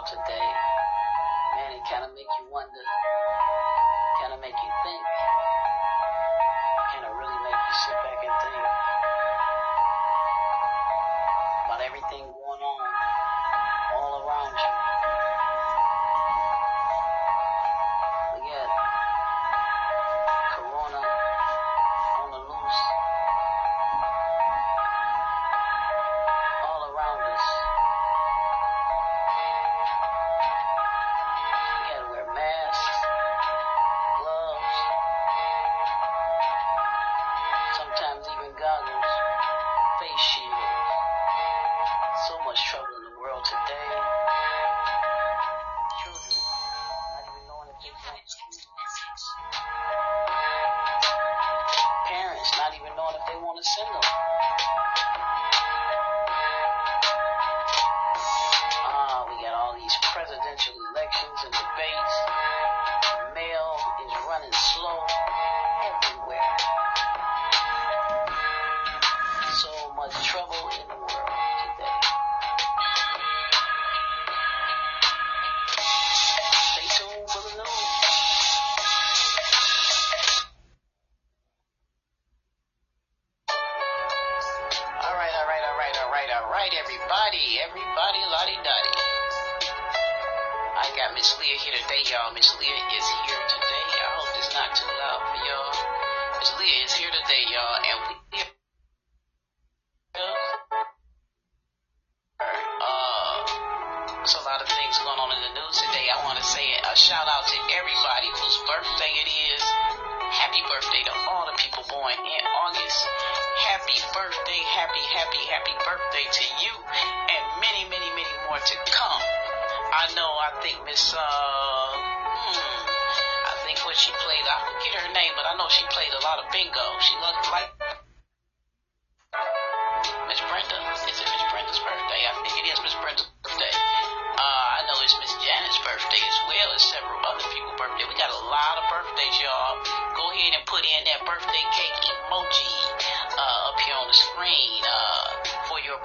world today, man, it kind of make you wonder, kind of make you think, kind of really make you sit back and think about everything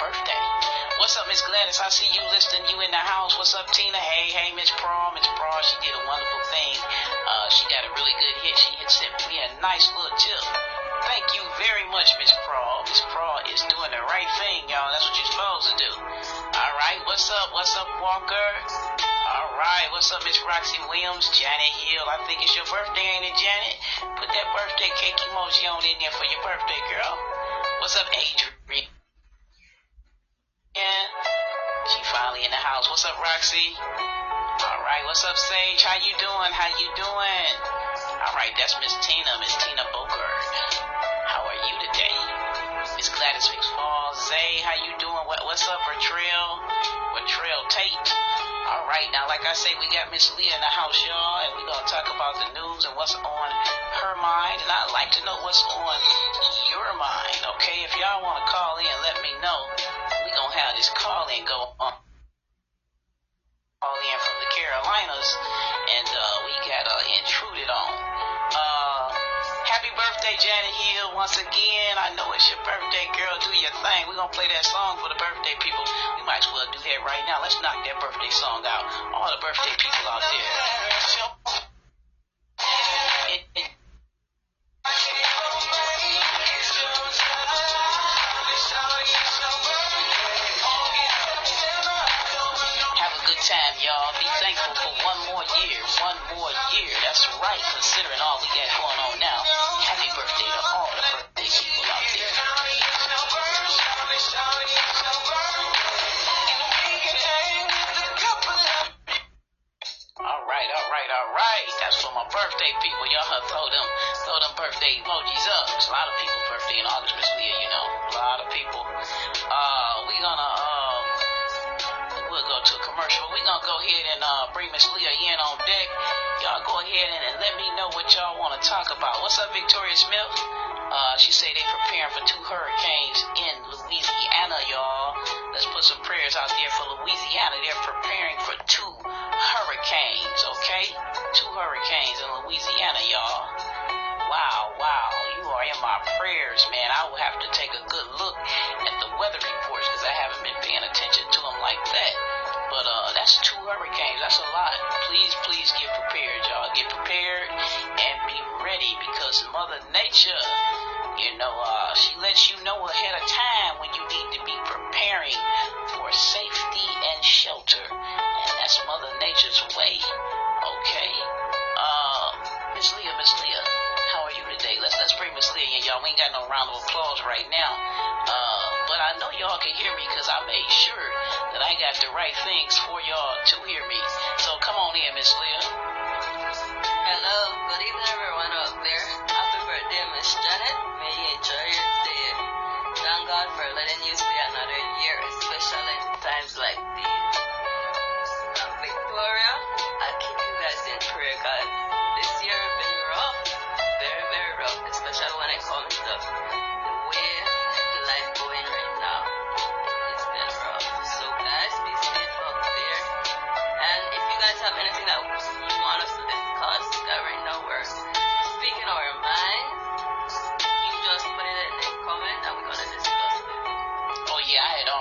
birthday. What's up, Miss Gladys? I see you listening. You in the house. What's up, Tina? Hey, hey, Miss Praw. Miss Praw, she did a wonderful thing. Uh, she got a really good hit. She hit sent me a nice little tip. Thank you very much, Miss Crawl. Miss Crawl is doing the right thing, y'all. That's what you're supposed to do. All right, what's up? What's up, Walker? All right, what's up, Miss Roxy Williams? Janet Hill, I think it's your birthday, ain't it, Janet? Put that birthday cake emoji on in there for your birthday, girl. What's up, Adrian? What's up, Roxy? All right, what's up, Sage? How you doing? How you doing? All right, that's Miss Tina, Miss Tina Bogert. How are you today? Miss Gladys McFall, Zay, how you doing? What, what's up, Ratrell? Ratrell Tate. All right, now, like I say, we got Miss Leah in the house, y'all, and we're to talk about the news and what's on her mind. And I'd like to know what's on your mind, okay? If y'all want to call in, let me know. We're to have this call in go on. Janet Hill. Once again, I know it's your birthday, girl. Do your thing. We're going to play that song for the birthday people. We might as well do that right now. Let's knock that birthday song out. All the birthday people out there. it's a lot. Please, please get prepared, y'all. Get prepared and be ready because Mother Nature, you know, uh, she lets you know ahead of time when you need to be preparing for safety and shelter. And that's Mother Nature's way. Okay. Uh, Miss Leah, Miss Leah, how are you today? Let's let's bring Miss Leah in, y'all. We ain't got no round of applause right now. Uh, but I know y'all can hear me because I made sure that I got the right things for y'all to hear me. So come on in, Miss Leah. Hello, good evening everyone out there. Happy birthday, Miss Janet.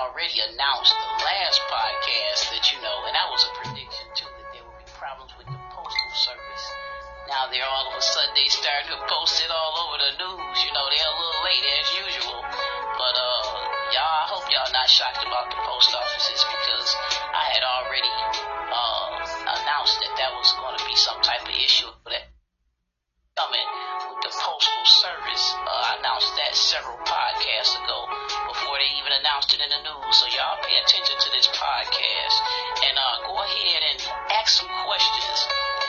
Already announced the last podcast that you know, and that was a prediction too that there would be problems with the postal service. Now they're all of a sudden they starting to post it all over the news. You know, they're a little late as usual, but uh, y'all, I hope y'all not shocked about the post offices because I had already uh announced that that was going to be some type of issue that coming with the postal service. Uh, I announced that several podcasts ago they even announced it in the news. So y'all pay attention to this podcast and uh, go ahead and ask some questions.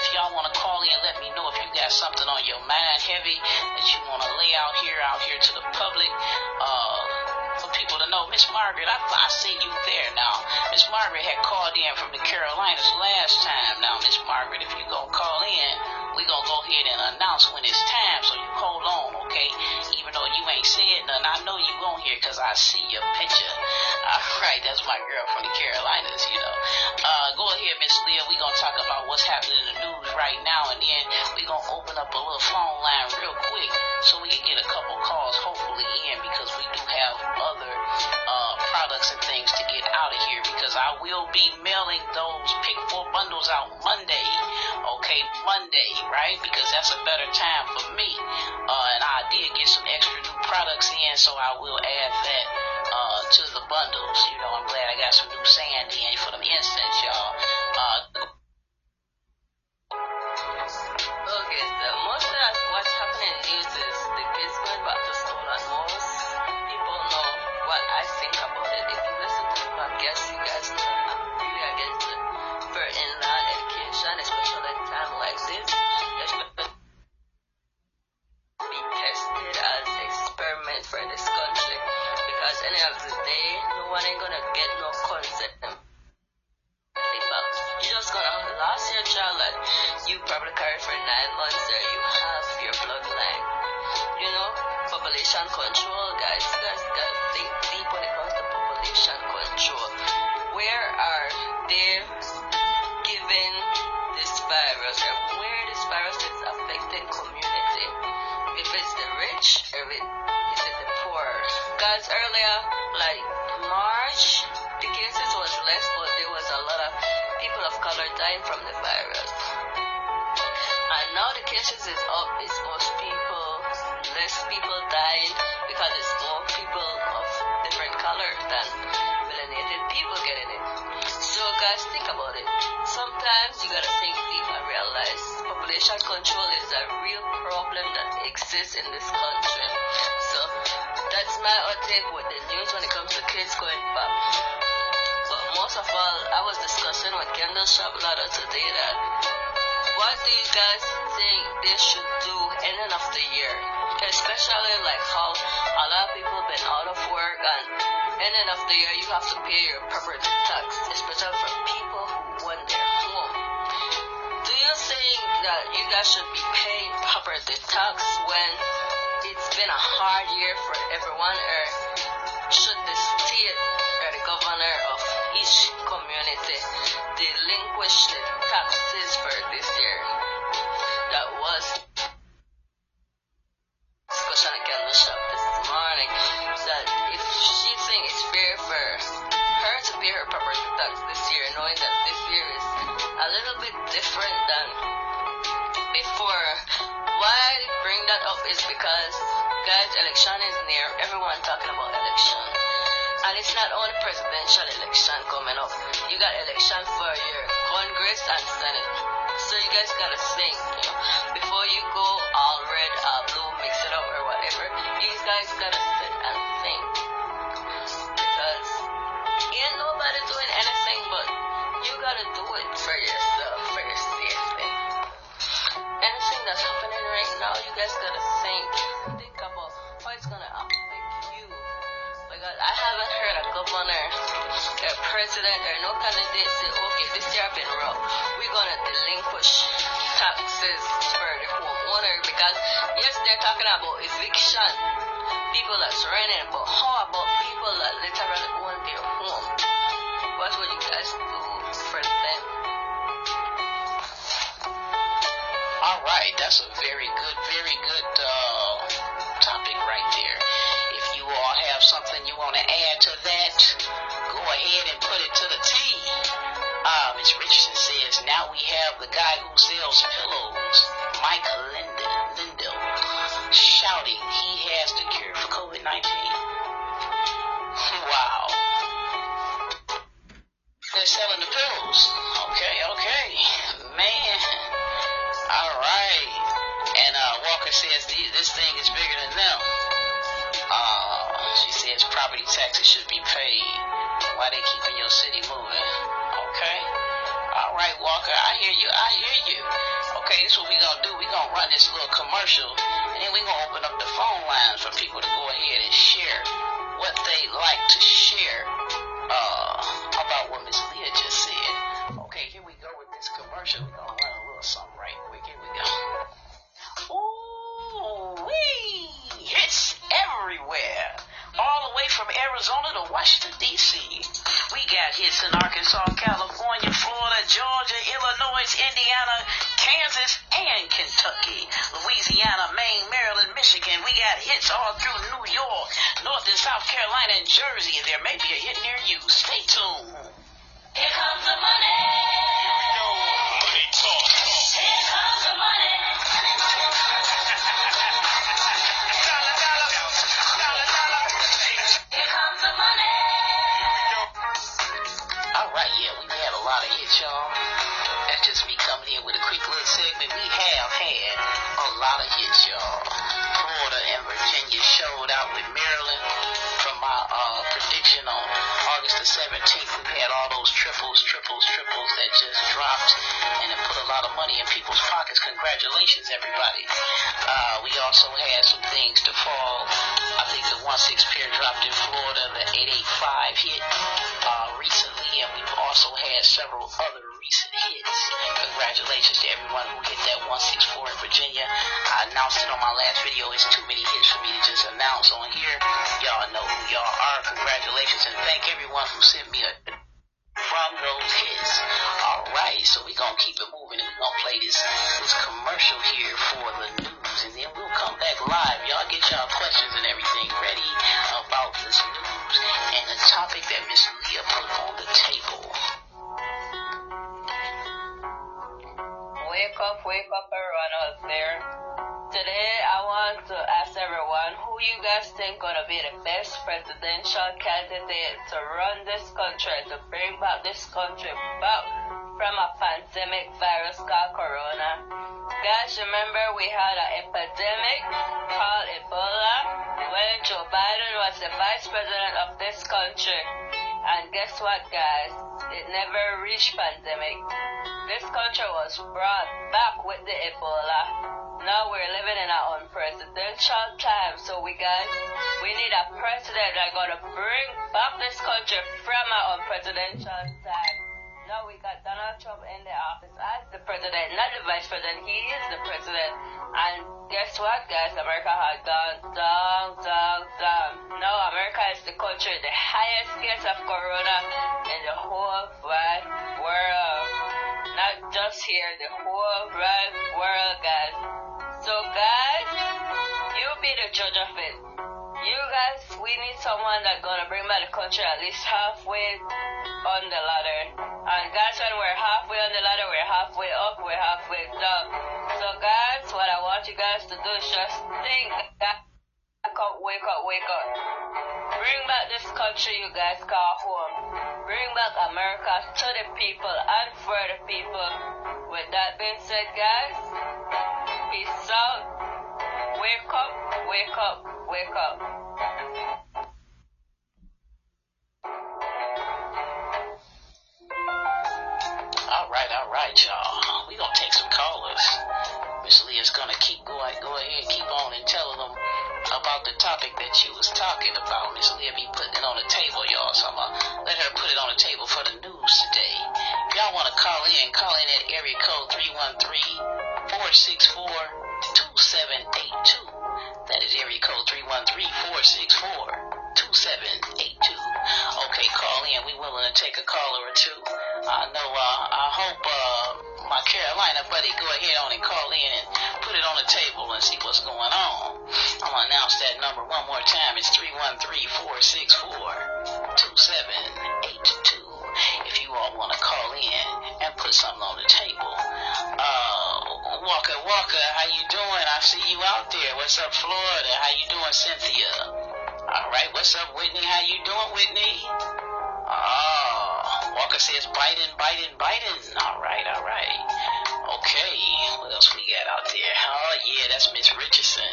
If y'all want to call in, let me know if you got something on your mind heavy that you want to lay out here, out here to the public. Uh, for people to know, Miss Margaret, I, I see you there now. Miss Margaret had called in from the Carolinas last time. Now, Miss Margaret, if you're gonna call in, we're gonna go ahead and announce when it's time. So you hold on, okay? Even though you ain't said nothing, I know you on here because I see your picture. All right, that's my girl from the Carolinas, you know. Uh, go ahead, Miss Leah. We're gonna talk about what's happening in the news right now, and then we're gonna open up a little phone line real quick so we can get a couple calls hopefully in because I will be mailing those pick four bundles out Monday. Okay, Monday, right? Because that's a better time for me. Uh, and I did get some extra new products in, so I will add that uh, to the bundles. You know, I'm glad I got some new sand in for them incense, y'all. Earlier, like March, the cases was less, but there was a lot of people of color dying from the virus. And now the cases is up. It's most people, less people dying because it's more people of different color than melanated people getting it. So guys, think about it. Sometimes you gotta think deep and realize population control is a real problem that exists in this country. So that's my take with the news when it comes to kids going back. But most of all, I was discussing with Kendall Shabalada today that what do you guys think they should do ending of the year? Especially like how a lot of people have been out of work and ending of the year you have to pay your property tax, especially for people who their home. Do you think that you guys should be paying property tax when been a hard year for everyone or should the state or the governor of each community relinquish the taxes for this year? That was discussion in the shop this morning that if she thinks it's fair for her to pay her property tax this year, knowing that this year is a little bit different than before. Why bring that up is because, guys, election is near. Everyone talking about election. And it's not only presidential election coming up. You got election for your Congress and Senate. So you guys gotta think, you know, before you go all red, all blue, mix it up or whatever, you guys gotta sit and think. Because ain't nobody doing anything but you gotta do it for yourself, for your safety. Anything that's happening right now, you guys gotta think. President, or no candidate say, okay, this year been rough. We're gonna relinquish taxes for the homeowner because yes, they're talking about eviction. People that's renting, but how about people that literally own their home? What would you guys do for them? All right, that's a very good, very good uh, topic right there. If you all have something you want to add to that, ahead and put it to the T. Uh, Ms. Richardson says now we have the guy who sells pillows, Mike Lindell, shouting he has the cure for COVID 19. Wow. They're selling the pillows. Okay, okay. Man. All right. And uh, Walker says this thing is bigger than them. Uh, she says property taxes should be paid. Why they keeping your city moving? Okay. All right, Walker. I hear you. I hear you. Okay, this is what we gonna do. We gonna run this little commercial, and then we gonna open up the phone lines for people to go ahead and share what they like to share uh, about what Miss Leah just said. Michigan. We got hits all through New York, North and South Carolina, and Jersey. There may be a hit near you. Stay tuned. Here comes the. Money 17th, we had all those triples, triples, triples that just dropped and it put a lot of money in people's pockets. Congratulations, everybody. Uh, we also had some things to fall. I think the 1-6 pair dropped in Florida, the 885 hit uh, recently, and we've also had several other recent hits. Congratulations to everyone who hit that 164 in Virginia. I announced it on my last video. It's too many hits for me to just announce on here. Y'all know who y'all are. Congratulations, and thank everyone who sent me a from those hits. All right, so we're gonna keep it moving and we're gonna play this this commercial here for the news, and then guys gonna be the best presidential candidate to run this country, to bring back this country back from a pandemic virus called Corona. Guys, remember we had an epidemic called Ebola when Joe Biden was the vice president of this country. And guess what, guys? It never reached pandemic. This country was brought back with the Ebola. Now we're living in our unpresidential time, so we guys, we need a president that's gonna bring back this country from our unpresidential time. Now we got Donald Trump in the office as the president, not the vice president. He is the president. And guess what, guys? America has gone down, down, down. Now America is the country the highest case of corona in the whole wide world. Not just here, the whole wide world, guys, be judge of it. You guys, we need someone that's gonna bring back the country at least halfway on the ladder. And guys, when we're halfway on the ladder, we're halfway up, we're halfway down. So guys, what I want you guys to do is just think. Wake up, wake up, wake up. Bring back this country you guys call home. Bring back America to the people and for the people. With that being said, guys, peace out. Wake up, wake up, wake up. All right, all right, y'all. We gonna take some callers. Miss Leah's gonna keep going, go ahead, keep on and telling them about the topic that she was talking about. Miss Leah be putting it on the table, y'all. So I'm gonna let her put it on the table for the news today. If y'all wanna call in, call in at area code 313-464-2782. That is area code 313-464-2782. Okay, call in. We willing to take a caller or two. I know, uh, I hope, uh, my Carolina buddy go ahead on and call in and put it on the table and see what's going on. I'm gonna announce that number one more time. It's 313-464-2782. If you all wanna call in and put something on the table. Uh, Walker, Walker, how you doing? I see you out there. What's up, Florida? How you doing, Cynthia? All right, what's up, Whitney? How you doing, Whitney? Oh, Walker says Biden, Biden, Biden. All right, all right. Okay, what else we got out there? Oh yeah, that's Miss Richardson.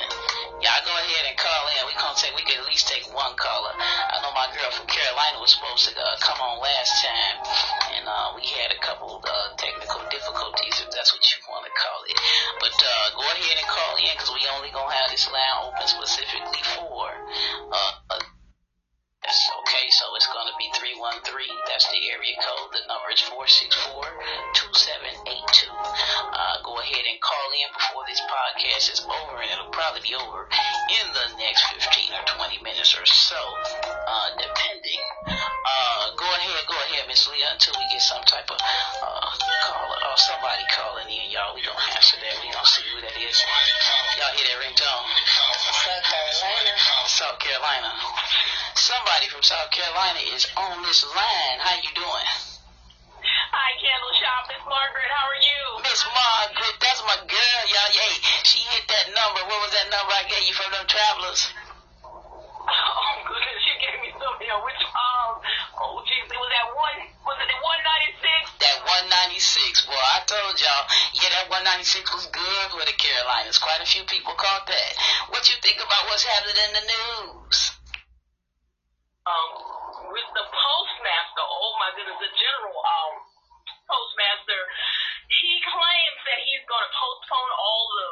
Y'all go ahead and call in. We gonna take, we can at least take one caller. I know my girl from Carolina was supposed to uh, come on last time, and uh, we had a couple uh, technical difficulties, if that's what you uh, go ahead and call in because we only gonna have this line open specifically for uh, uh, okay, so it's going to be 313. That's the area code. The number is 464-2782. Uh, go ahead and call in before this podcast is over, and it'll probably be over in the next 15 or 20 minutes or so, uh, depending. Uh, go ahead, go ahead, Miss Leah, until we get some type of uh, caller or somebody calling in, y'all. We don't answer that. We South Carolina. Somebody from South Carolina is on this line. How you doing? Hi, Candle Shop. It's Margaret. How are you? Miss Margaret, that's my girl, y'all. Hey, she hit that number. What was that number I gave you from them travelers? Oh, goodness. You gave me some, you which, um, oh, geez, it was that one, was it the 196? That 196. Boy, I told y'all, yeah, that 196 was good for the Carolinas. Quite a few people caught that. What you think about what's happening in the news? Um, with the postmaster, oh my goodness, the general, um, postmaster, he claims that he's going to postpone all the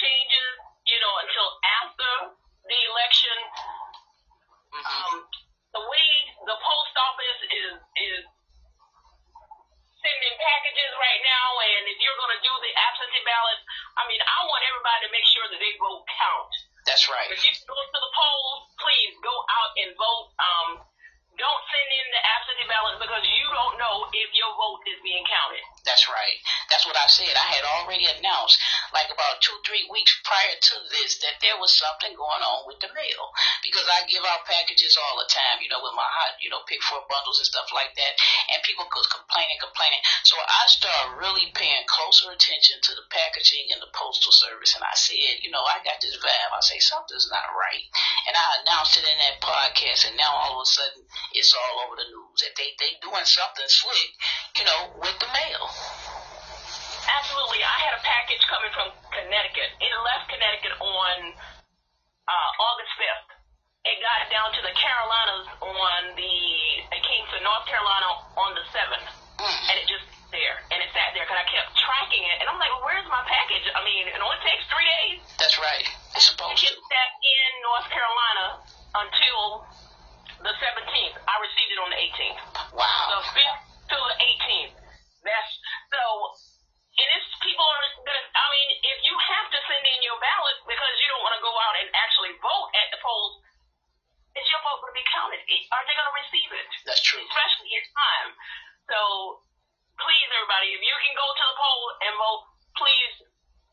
changes, you know, until after the election. hmm um, the way the post office is is sending packages right now, and if you're going to do the absentee ballot, I mean, I want everybody to make sure that they vote count. That's right. If you go to the polls, please go out and vote. Um, don't send in the absentee ballots because you don't know if your vote is being counted. That's right. That's what I said. I had already announced, like about two, three weeks prior to this, that there was something going on with the mail. Because I give out packages all the time, you know, with my hot, you know, pick four bundles and stuff like that. And people was complaining, complaining. So I started really paying closer attention to the packaging and the postal service. And I said, you know, I got this vibe. I say something's not right. And I announced it in that podcast. And now all of a sudden, it's all over the news that they they doing something slick, you know, with the mail. Absolutely. I had a package coming from Connecticut. It left Connecticut on uh, August 5th. It got down to the Carolinas on the, it came to North Carolina on the 7th. Mm. And it just there. And it sat there because I kept tracking it. And I'm like, well, where's my package? I mean, it only takes three days. That's right. It's It supposed to. It sat in North Carolina until the 17th. I received it on the 18th. Wow. The 5th to the 18th. That's so. And it's people are gonna. I mean, if you have to send in your ballot because you don't want to go out and actually vote at the polls, is your vote going to be counted? Are they going to receive it? That's true. Especially in time. So please, everybody, if you can go to the poll and vote, please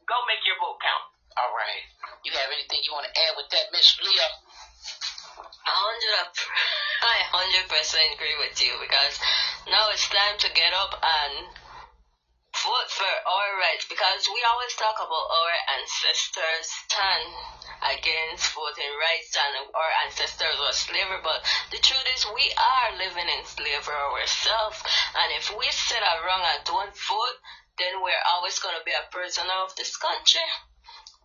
go make your vote count. All right. You have anything you want to add with that, Miss Leah? Hundred. I hundred percent agree with you because now it's time to get up and vote for our rights because we always talk about our ancestors stand against voting rights and our ancestors were slavery, but the truth is we are living in slavery ourselves. And if we sit around and don't vote, then we're always going to be a prisoner of this country.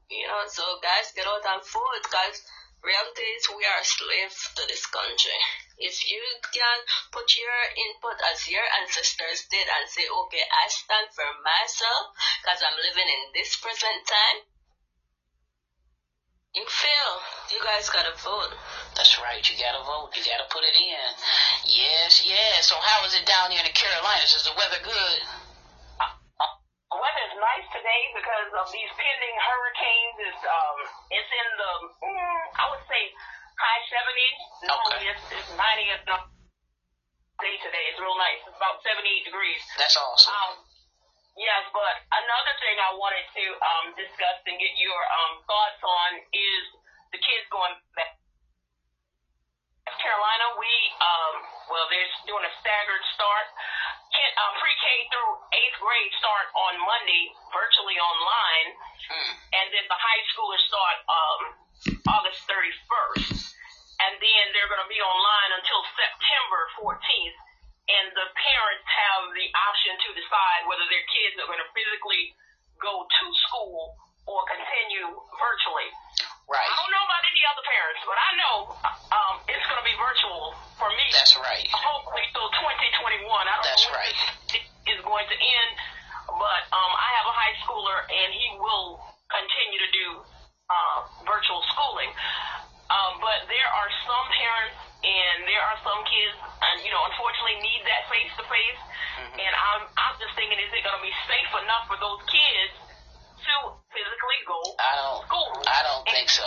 You know, so guys, get out and vote because reality is we are slaves to this country. If you can put your input as your ancestors did and say, okay, I stand for myself because I'm living in this present time, you fail. You guys gotta vote. That's right. You gotta vote. You gotta put it in. Yes, yes. So how is it down here in the Carolinas? Is the weather good? The weather is nice today because of these pending hurricanes. It's um, it's in the mm, I would say high 70s. Normally Okay. it's, it's 90 at the day today. It's real nice. It's about 78 degrees. That's awesome. Um, yes, but another thing I wanted to um, discuss and get your um, thoughts on is the kids going back. North Carolina, we um, well, they're doing a staggered start. Kid, uh, pre-K through eighth grade start on Monday, virtually online, Hmm. and then the high schoolers start um, August 31st, and then they're going to be online until September 14th. And the parents have the option to decide whether their kids are going to physically go to school or continue virtually. I don't know about any other parents, but I know um, it's going to be virtual for me. That's right. Hopefully till 2021. I don't That's know when right. this is going to end, but um, I have a high schooler and he will continue to do uh, virtual schooling. Um, but there are some parents and there are some kids, and you know, unfortunately, need that face to face. And I'm I'm just thinking, is it going to be safe enough for those kids to physically go I don't. school? I don't think so.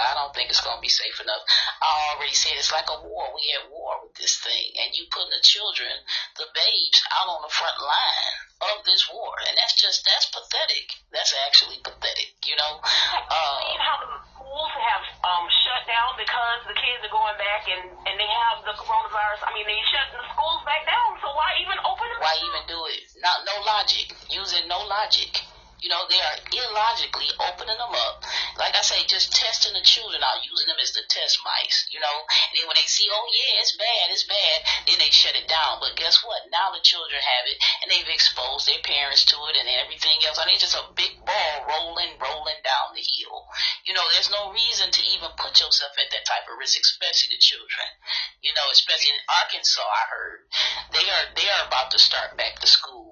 I don't think it's going to be safe enough. I already said it's like a war. We at war with this thing, and you putting the children, the babes, out on the front line of this war, and that's just that's pathetic. That's actually pathetic. You know. Seen how the schools have um, shut down because the kids are going back and, and they have the coronavirus. I mean, they shut the schools back down, so why even open them? Why even do it? Not no logic. Using no logic. You know, they are illogically opening them up. Like I say, just testing the children out, using them as the test mice, you know. And then when they see, oh yeah, it's bad, it's bad, then they shut it down. But guess what? Now the children have it and they've exposed their parents to it and everything else. I mean, it's just a big ball rolling, rolling down the hill. You know, there's no reason to even put yourself at that type of risk, especially the children. You know, especially in Arkansas, I heard they are they are about to start back to school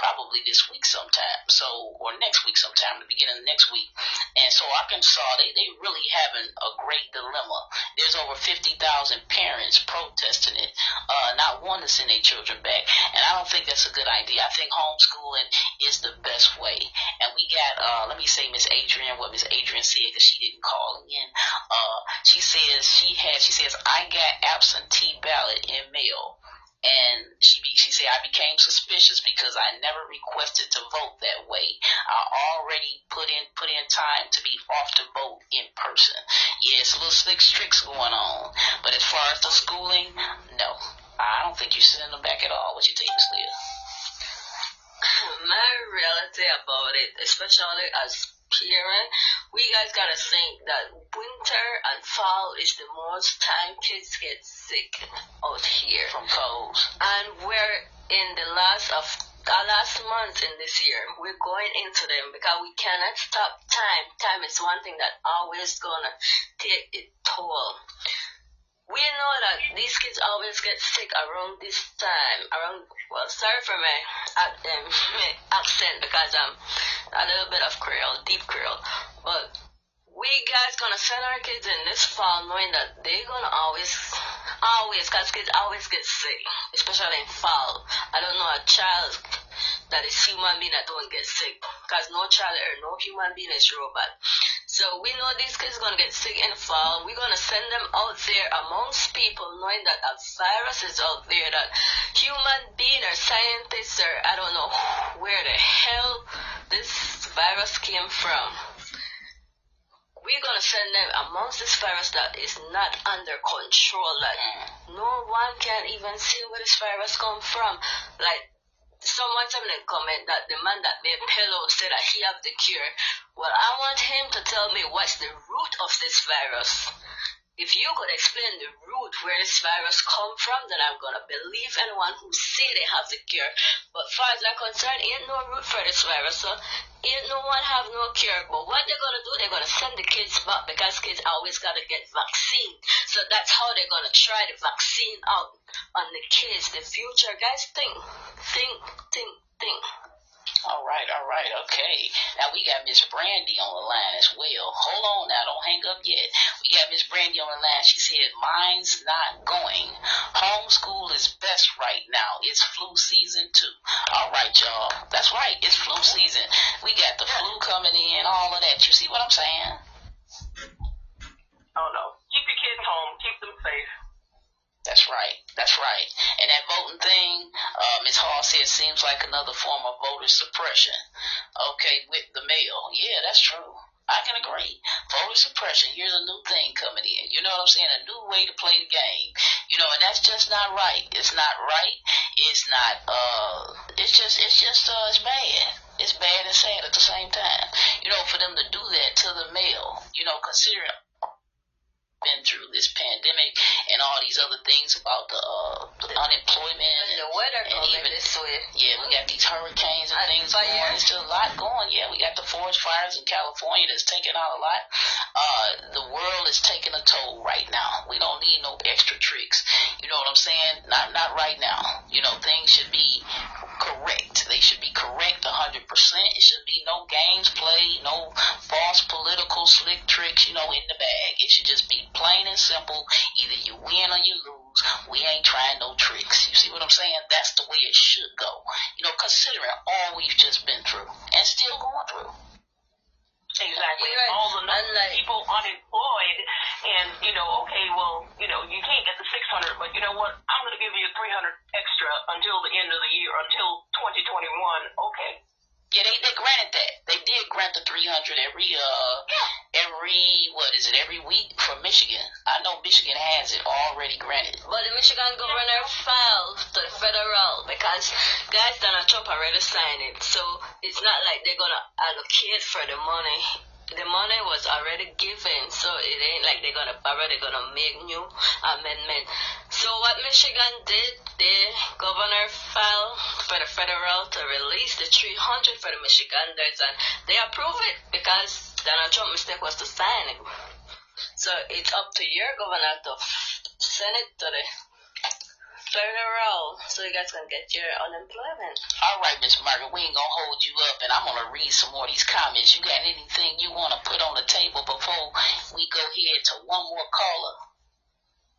probably this week sometime. So or next week sometime, the beginning of next week. And so Arkansas, they they really having a great dilemma. There's over fifty thousand parents protesting it, uh, not wanting to send their children back. And I don't think that's a good idea. I think homeschooling is the best way. And we got uh, let me say Miss Adrian, what Miss Adrian said because she didn't call in. Uh, she says she had she says I got absentee ballot in mail and she be, she said I became suspicious because I never requested to vote that way. I already put in put in time to be off to vote in person. Yeah, it's a little slick tricks going on, but as far as the schooling, no, I don't think you send them back at all. What you think, Miss Leah? My reality about it, especially as parent, we guys gotta think that winter and fall is the most time kids get sick out here. From colds. And we're in the last of our last month in this year. We're going into them because we cannot stop time. Time is one thing that always gonna take its toll. We know that these kids always get sick around this time. Around well, sorry for my um, accent because I'm a little bit of Creole, deep Creole, but we guys gonna send our kids in this fall knowing that they're gonna always, always, cause kids always get sick, especially in fall. I don't know a child that is human being that don't get sick, cause no child or no human being is robot. So we know these kids gonna get sick in fall. We're gonna send them out there amongst people knowing that a virus is out there that human being or scientists or I don't know where the hell this virus came from we're gonna send them amongst this virus that is not under control. Like mm. no one can even see where this virus come from. Like someone tell me in comment that the man that made Pillow said that he have the cure. Well, I want him to tell me what's the root of this virus. If you could explain the root where this virus come from, then I'm gonna believe anyone who say they have the cure. But far as I'm concerned, ain't no root for this virus, so ain't no one have no cure. But what they're gonna do, they're gonna send the kids back because kids always gotta get vaccine. So that's how they're gonna try the vaccine out on the kids, the future. Guys, think, think, think, think. All right, all right, okay. Now we got Miss Brandy on the line as well. Hold on now, don't hang up yet. We got Miss Brandy on the line. She said, Mine's not going. Homeschool is best right now. It's flu season too. All right, y'all. That's right, it's flu season. We got the flu coming in, all of that. You see what I'm saying? Oh no. Keep your kids home. Keep them safe. That's right. That's right. And that voting thing, uh, Ms. Hall said, seems like another form of voter suppression. Okay, with the mail. Yeah, that's true. I can agree. Voter suppression. Here's a new thing coming in. You know what I'm saying? A new way to play the game. You know, and that's just not right. It's not right. It's not. Uh, it's just. It's just. Uh, it's bad. It's bad and sad at the same time. You know, for them to do that to the mail. You know, considering been through this pandemic and all these other things about the, uh, the unemployment And the weather and even- this way. yeah, we got these hurricanes and And things fire. going. There's still a lot going. Yeah, we got the forest fires in California that's taking out a lot. Uh, the world is taking a toll right now. We don't need no extra tricks. You know what I'm saying? Not not right now. You know, things should be correct. They should be correct 100%. It should be no games played, no false political slick tricks, you know, in the bag. It should just be plain and simple. Either you win or you lose. We ain't trying no tricks. You see what I'm saying? That's the way it should go. You know, considering all we've just been through and still going through. Exactly. Right. All the And, like- people unemployed, and you know, okay, well, you know, you can't get the 600, but you know what? I'm going to give you 300 extra until the end of the year, until 2021. Okay. Yeah, they, they granted that. They did grant the 300 every, uh, every, what is it, every week for Michigan. I know Michigan has it already granted. But the Michigan governor filed to the federal because guys Donald Trump already signed it. So it's not like they're gonna allocate for the money. The money was already given, so it ain't like they're gonna borrow, they're gonna make new amendment. So what Michigan did, the governor filed for the federal to release the 300 for the Michiganders and they approved it because Donald Trump's mistake was to sign it. So it's up to your governor to send it to the federal so you guys can get your unemployment. All right, Miss Margaret, we ain't gonna hold you up, and I'm gonna read some more of these comments. You got anything you wanna put on the table before we go ahead to one more caller?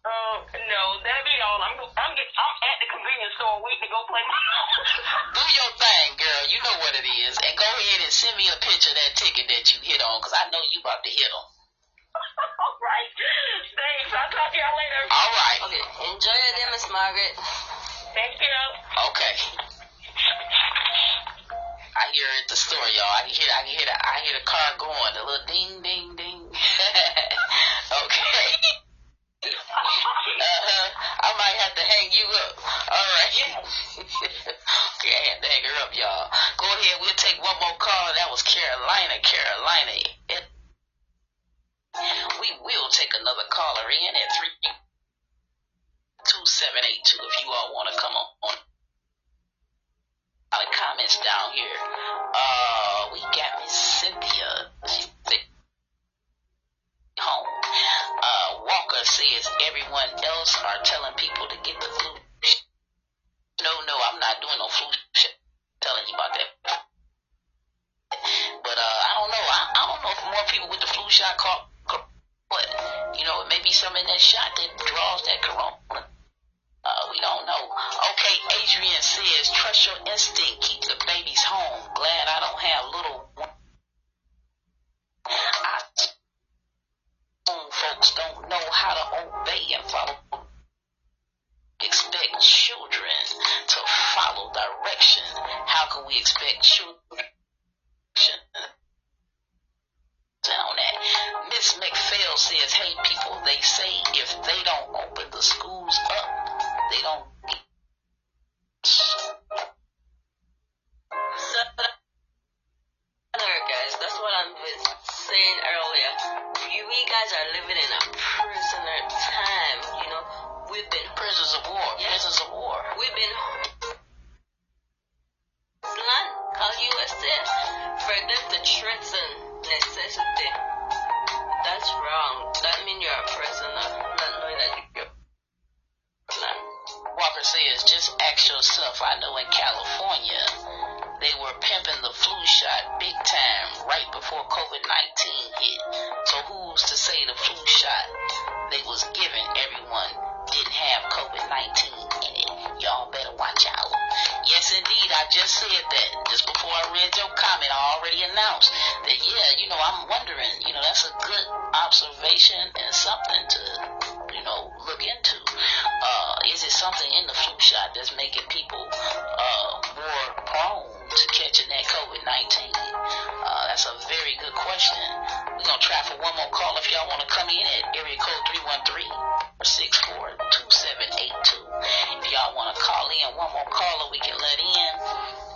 Um, no, that'll be all. I'm I'm get, I'm at the convenience store waiting to go play my. Do your thing, girl. You know what it is, and go ahead and send me a picture of that ticket that you hit on, cause I know you about to hit them. All right. Thanks. I'll talk to y'all later. All right. Okay, enjoy your day, Miss Margaret. Thank you. Okay. I hear at the store, y'all. I can hear, I can hear, the, I hear the car going, a little ding, ding, ding. okay. uh-huh. I might have to hang you up. All right. okay, I had to hang her up, y'all. Go ahead. We'll take one more call. That was Carolina. Carolina. Take another caller in at three two seven eight two if you all want to come on. A lot of comments down here. Uh, we got Miss Cynthia. She said home. Uh, Walker says everyone else are telling people to get the flu. No, no, I'm not doing no flu shit. Telling you about that. But uh, I don't know. I, I don't know if more people with the flu shot caught. You know, it may be some in that shot that draws that corona. Uh, we don't know. Okay, Adrian says, trust your instinct. Keep the babies home. Glad I don't have little. I folks don't know how to obey and follow. Expect children to follow direction. How can we expect children? Schools something in the flu shot that's making people uh, more prone to catching that COVID 19? Uh, that's a very good question. We're going to try for one more call if y'all want to come in at area code 313 or 64 2782. If y'all want to call in, one more caller we can let in.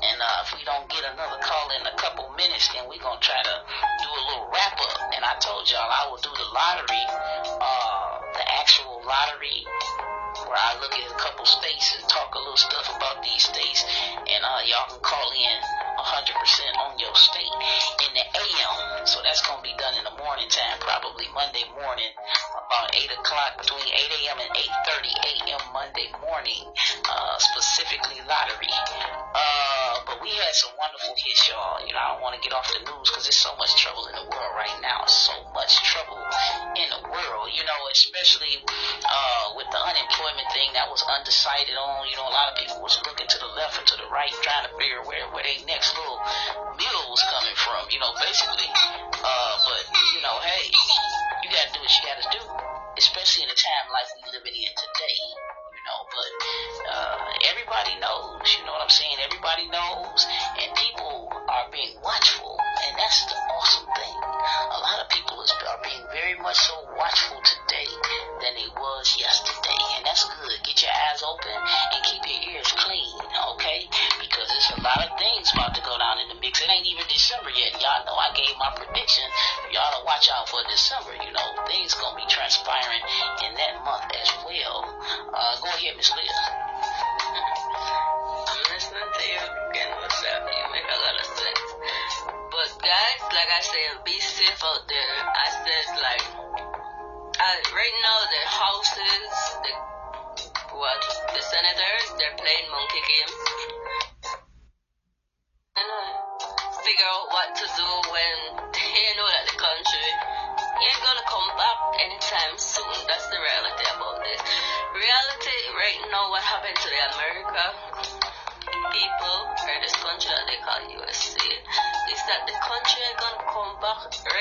And uh, if we don't get another call in a couple minutes, then we're going to try to do a little wrap up. And I told y'all I will do the lottery, uh, the actual lottery where I look at a couple states and talk a little stuff about these states, and uh, y'all can call in 100% on your state in the AM. So that's going to be done in the morning time, probably Monday morning, about 8 o'clock, between 8 a.m. and 8.30 a.m. Monday morning, uh, specifically lottery. Uh, but we had some wonderful hits, y'all. You know, I don't want to get off the news because there's so much trouble in the world right now. So much trouble in the world, you know, especially uh, with the unemployment thing that was undecided on. You know, a lot of people was looking to the left and to the right, trying to figure where where their next little meal was coming from. You know, basically. Uh, but you know, hey, you gotta do what you gotta do, especially in a time like we living in today. You know, but uh, everybody knows. You know what I'm saying? Everybody knows, and people are being watchful, and that's the awesome thing. A lot of people is, are being very much so watchful today watch out for December. You know, things gonna be transpiring in that month as well. Uh, go ahead, Miss Leah.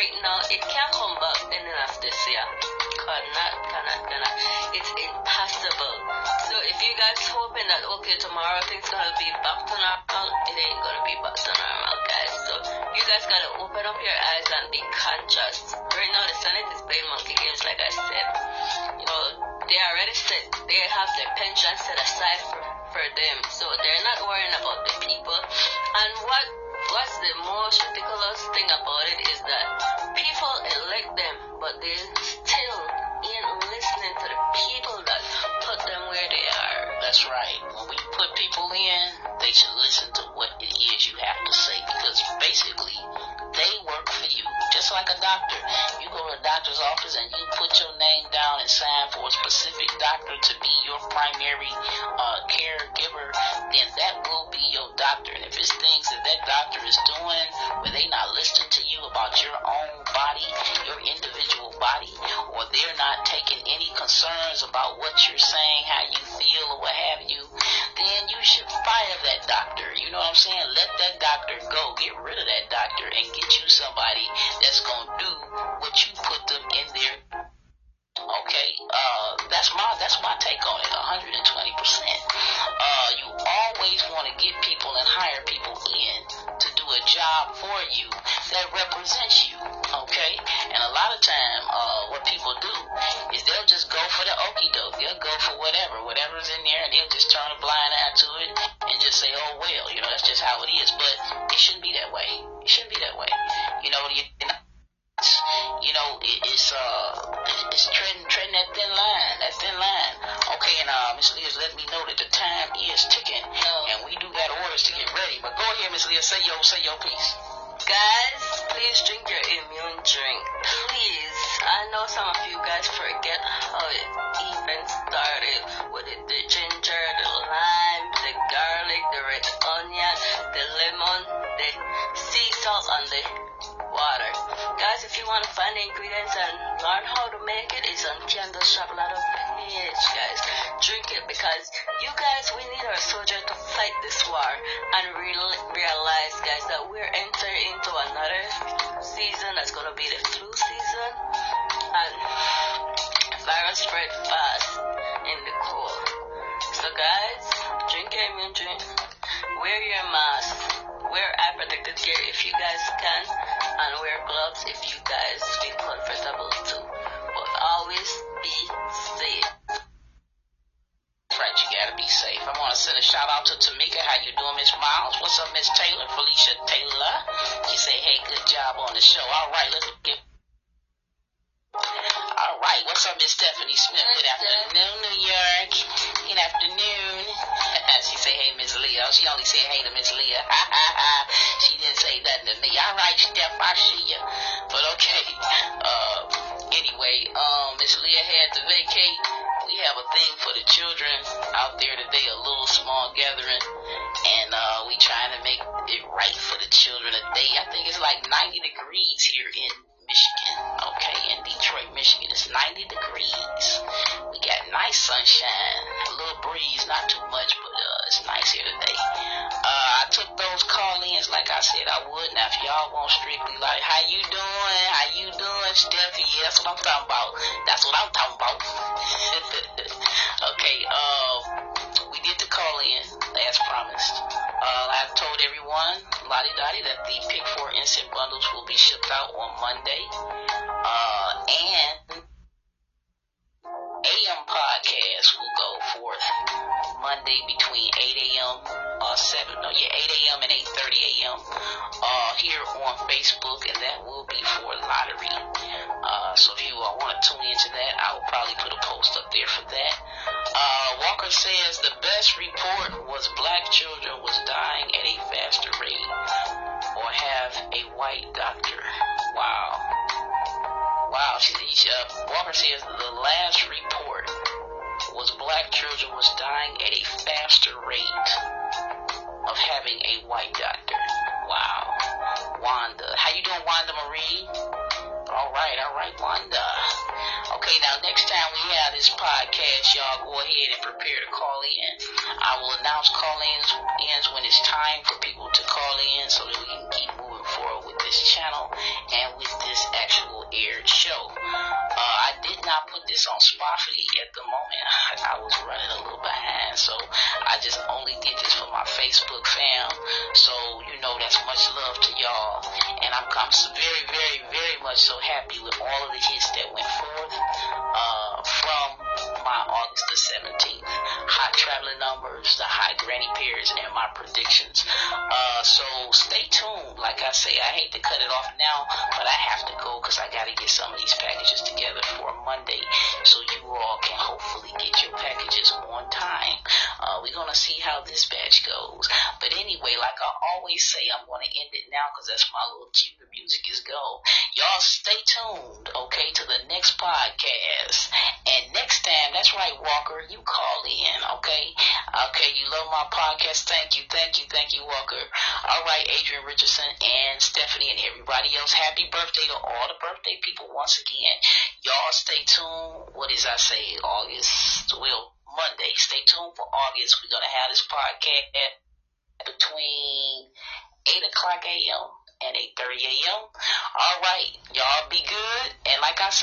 Right now. It can't come back ending of this year. Cannot, cannot, cannot. It's impossible. So if you guys hoping that okay tomorrow things gonna be back to normal, it ain't gonna be back to normal, guys. So you guys gotta open up your eyes and be conscious. Right now the Senate is playing monkey games, like I said. You know, they already said they have their pension set aside for, for them, so they're not worrying about the people. And what what's the most ridiculous thing about it is that people elect them, but they still ain't listening to the people that put them where they are. That's right. When we put people in, they should listen to what it is you have to say because basically they for you. Just like a doctor. You go to a doctor's office and you put your name down and sign for a specific doctor to be your primary uh, caregiver, then that will be your doctor. And if it's things that that doctor is doing where they not listening to you about your own body, your individual body, or they're not taking any concerns about what you're saying, how you feel, or what have you, then you should fire that doctor. You know what I'm saying? Let that doctor go. Get rid of that doctor and get you somebody that's going to do what you put them in there. Okay, uh, that's my that's my take on it. 120 percent. Uh, you always want to get people and hire people in to a job for you that represents you. Okay, and a lot of time, uh, what people do is they'll just go for the okey doke. They'll go for whatever, whatever's in there, and they'll just turn a blind eye to it and just say, "Oh well," you know, that's just how it is. But it shouldn't be that way. It shouldn't be that way. You know, not You know, it, it's uh, it's treading treading that thin line, that thin line. Okay, and uh, Miss Leah's letting me know that the time is ticking, and we do got orders to get ready. But go ahead, Miss Leah, say yo, say yo, please. Guys, please drink your immune drink. Please. I know some of you guys forget how it even started with it, the ginger, the lime, the garlic, the red onion, the lemon, the sea salt, and the water. Guys, if you want to find the ingredients and learn how to make it, it's on Candle Shop Lot of page, guys. Drink it because you guys, we need our soldier to fight this war and real, realize, guys, that we're entering into another season that's going to be the flu season and virus spread fast in the cold. So, guys, drink your immune drink, wear your mask, wear eye protective gear if you guys can, and wear gloves if you guys feel comfortable too. But always be safe. Right, you gotta be safe. I want to send a shout out to Tamika. How you doing, Miss Miles? What's up, Miss Taylor? Felicia Taylor. She say, hey, good job on the show. All right, let's get. Up, Miss Stephanie Smith? Good afternoon, New York. Good afternoon. she say, hey, Miss Leah. She only said, hey to Miss Leah. she didn't say nothing to me. All right, Steph, I see you. But okay. Uh, anyway, um, Miss Leah had to vacate. We have a thing for the children out there today, a little small gathering, and uh, we trying to make it right for the children today. I think it's like 90 degrees here in Michigan, it's 90 degrees. We got nice sunshine, a little breeze, not too much, but uh, it's nice here today. Uh, I took those call-ins like I said I would. Now, if y'all want strictly like, how you doing? How you doing, Steffi? Yeah, that's what I'm talking about. That's what I'm talking about. okay, uh, we did the call-in as promised. Uh, I told everyone, Lottie Dottie, that the Pick 4 instant bundles will be shipped out on Monday. Walker says the best report was black children was dying at a faster rate or have a white doctor. Wow. Wow. She, uh, Walker says this on Spotify at the moment. I, I was running a little behind, so I just only did this for my Facebook fam. So you know that's much love to y'all, and I'm I'm very very very much so happy with all of the hits that went forth uh, from my August the 17th. High traveling numbers, the high granny pairs, and my predictions. Uh, so stay tuned. Like I say, I hate to cut it off now, but I have to go because I got to get some of these packages together for Monday so you all can hopefully get your packages on time. Uh, we're going to see how this batch goes. But anyway, like I always say, I'm going to end it now because that's my little. The music is go. Y'all stay tuned, okay, to the next podcast. And next time, that's right, Walker, you call in, okay? Okay, you love my podcast. Thank you, thank you, thank you, Walker. All right, Adrian Richardson and Stephanie and everybody else. Happy birthday to all the birthday people once again. Y'all stay tuned. What is I say? August, well, Monday. Stay tuned for August. We're going to have this podcast between 8 o'clock a.m. and 8.30 a.m. All right. Y'all be good. And like I said,